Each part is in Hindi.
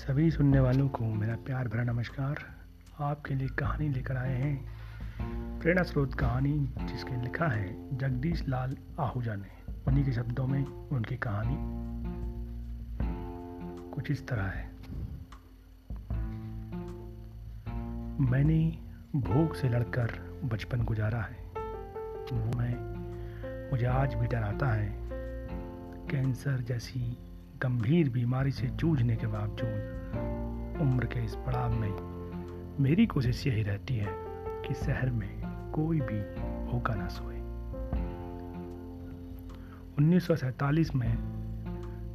सभी सुनने वालों को मेरा प्यार भरा नमस्कार। आपके लिए कहानी लेकर आए हैं प्रेरणा स्रोत कहानी, जिसके लिखा है जगदीश लाल आहूजा ने। उन्हीं के शब्दों में उनकी कहानी कुछ इस तरह है। मैंने भूख से लड़कर बचपन गुजारा है। वो मैं, मुझे आज भी डराता है। कैंसर जैसी गंभीर बीमारी से जूझने के बावजूद उम्र के इस पड़ाव में मेरी कोशिश यही रहती है कि शहर में कोई भी भूखा ना सोए। 1947 में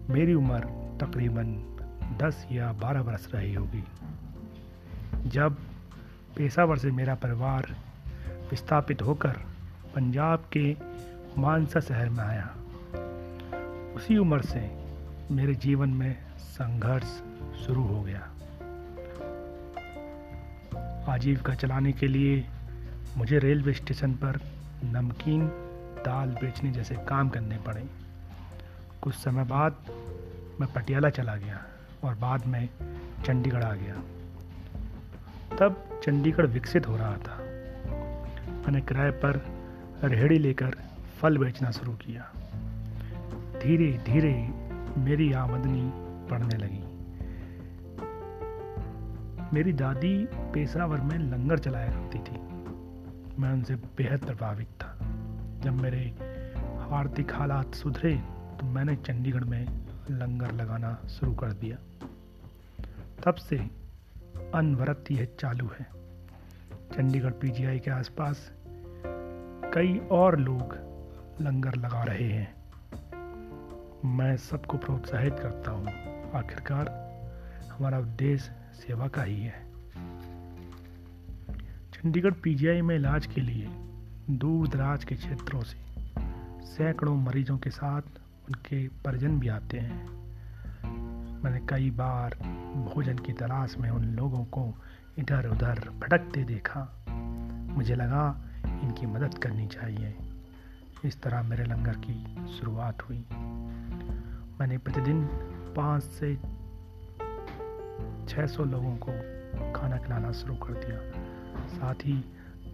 मेरी उम्र तकरीबन 10 या 12 वर्ष रही होगी, जब पेशावर से मेरा परिवार विस्थापित होकर पंजाब के मानसा शहर में आया। उसी उम्र से मेरे जीवन में संघर्ष शुरू हो गया। आजीविका चलाने के लिए मुझे रेलवे स्टेशन पर नमकीन दाल बेचने जैसे काम करने पड़े। कुछ समय बाद मैं पटियाला चला गया और बाद में चंडीगढ़ आ गया। तब चंडीगढ़ विकसित हो रहा था। मैंने किराए पर रेहड़ी लेकर फल बेचना शुरू किया। धीरे धीरे मेरी आमदनी बढ़ने लगी। मेरी दादी पेशावर में लंगर चलाया करती थी। मैं उनसे बेहद प्रभावित था। जब मेरे आर्थिक हालात सुधरे तो मैंने चंडीगढ़ में लंगर लगाना शुरू कर दिया। तब से अनवरत यह चालू है। चंडीगढ़ पीजीआई के आसपास कई और लोग लंगर लगा रहे हैं। मैं सबको प्रोत्साहित करता हूँ। आखिरकार हमारा उद्देश्य सेवा का ही है। चंडीगढ़ पीजीआई में इलाज के लिए दूर दराज के क्षेत्रों से सैकड़ों मरीजों के साथ उनके परिजन भी आते हैं। मैंने कई बार भोजन की तलाश में उन लोगों को इधर उधर भटकते देखा। मुझे लगा इनकी मदद करनी चाहिए। इस तरह मेरे लंगर की शुरुआत हुई। मैंने प्रतिदिन पाँच से छः सौ लोगों को खाना खिलाना शुरू कर दिया। साथ ही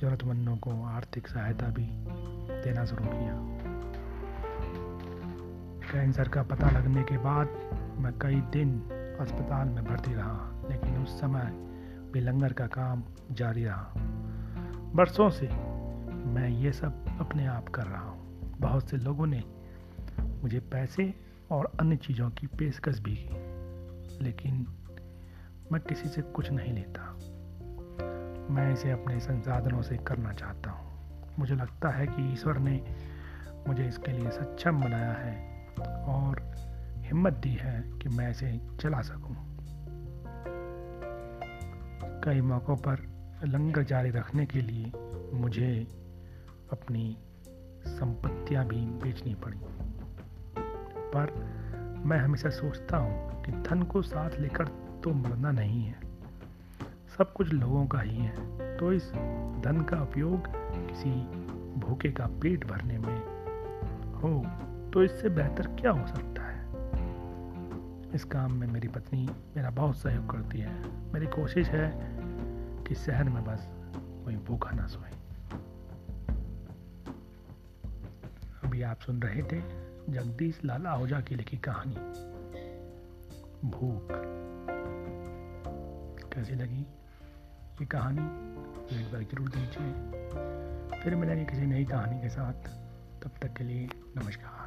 ज़रूरतमंदों को आर्थिक सहायता भी देना शुरू किया। कैंसर का पता लगने के बाद मैं कई दिन अस्पताल में भर्ती रहा, लेकिन उस समय भी लंगर का काम जारी रहा। बरसों से मैं ये सब अपने आप कर रहा हूँ। बहुत से लोगों ने मुझे पैसे और अन्य चीज़ों की पेशकश भी की, लेकिन मैं किसी से कुछ नहीं लेता मैं इसे अपने संसाधनों से करना चाहता हूँ मुझे लगता है कि ईश्वर ने मुझे इसके लिए सक्षम बनाया है और हिम्मत दी है कि मैं इसे चला सकूँ। कई मौक़ों पर लंगर जारी रखने के लिए मुझे अपनी संपत्तियाँ भी बेचनी पड़ी। पर मैं हमेशा सोचता हूँ कि धन को साथ लेकर तो मरना नहीं है। सब कुछ लोगों का ही है तो इस धन का उपयोग किसी भूखे का पेट भरने में हो तो इससे बेहतर क्या हो सकता है? इस काम में मेरी पत्नी मेरा बहुत सहयोग करती है। मेरी कोशिश है कि शहर में बस कोई भूखा ना सोए। अभी आप सुन रहे थे जगदीश लाल आहुजा की लिखी कहानी। भूख। कैसी लगी ये कहानी? फीडबैक ज़रूर दीजिए फिर मिलेंगे किसी नई कहानी के साथ। तब तक के लिए नमस्कार।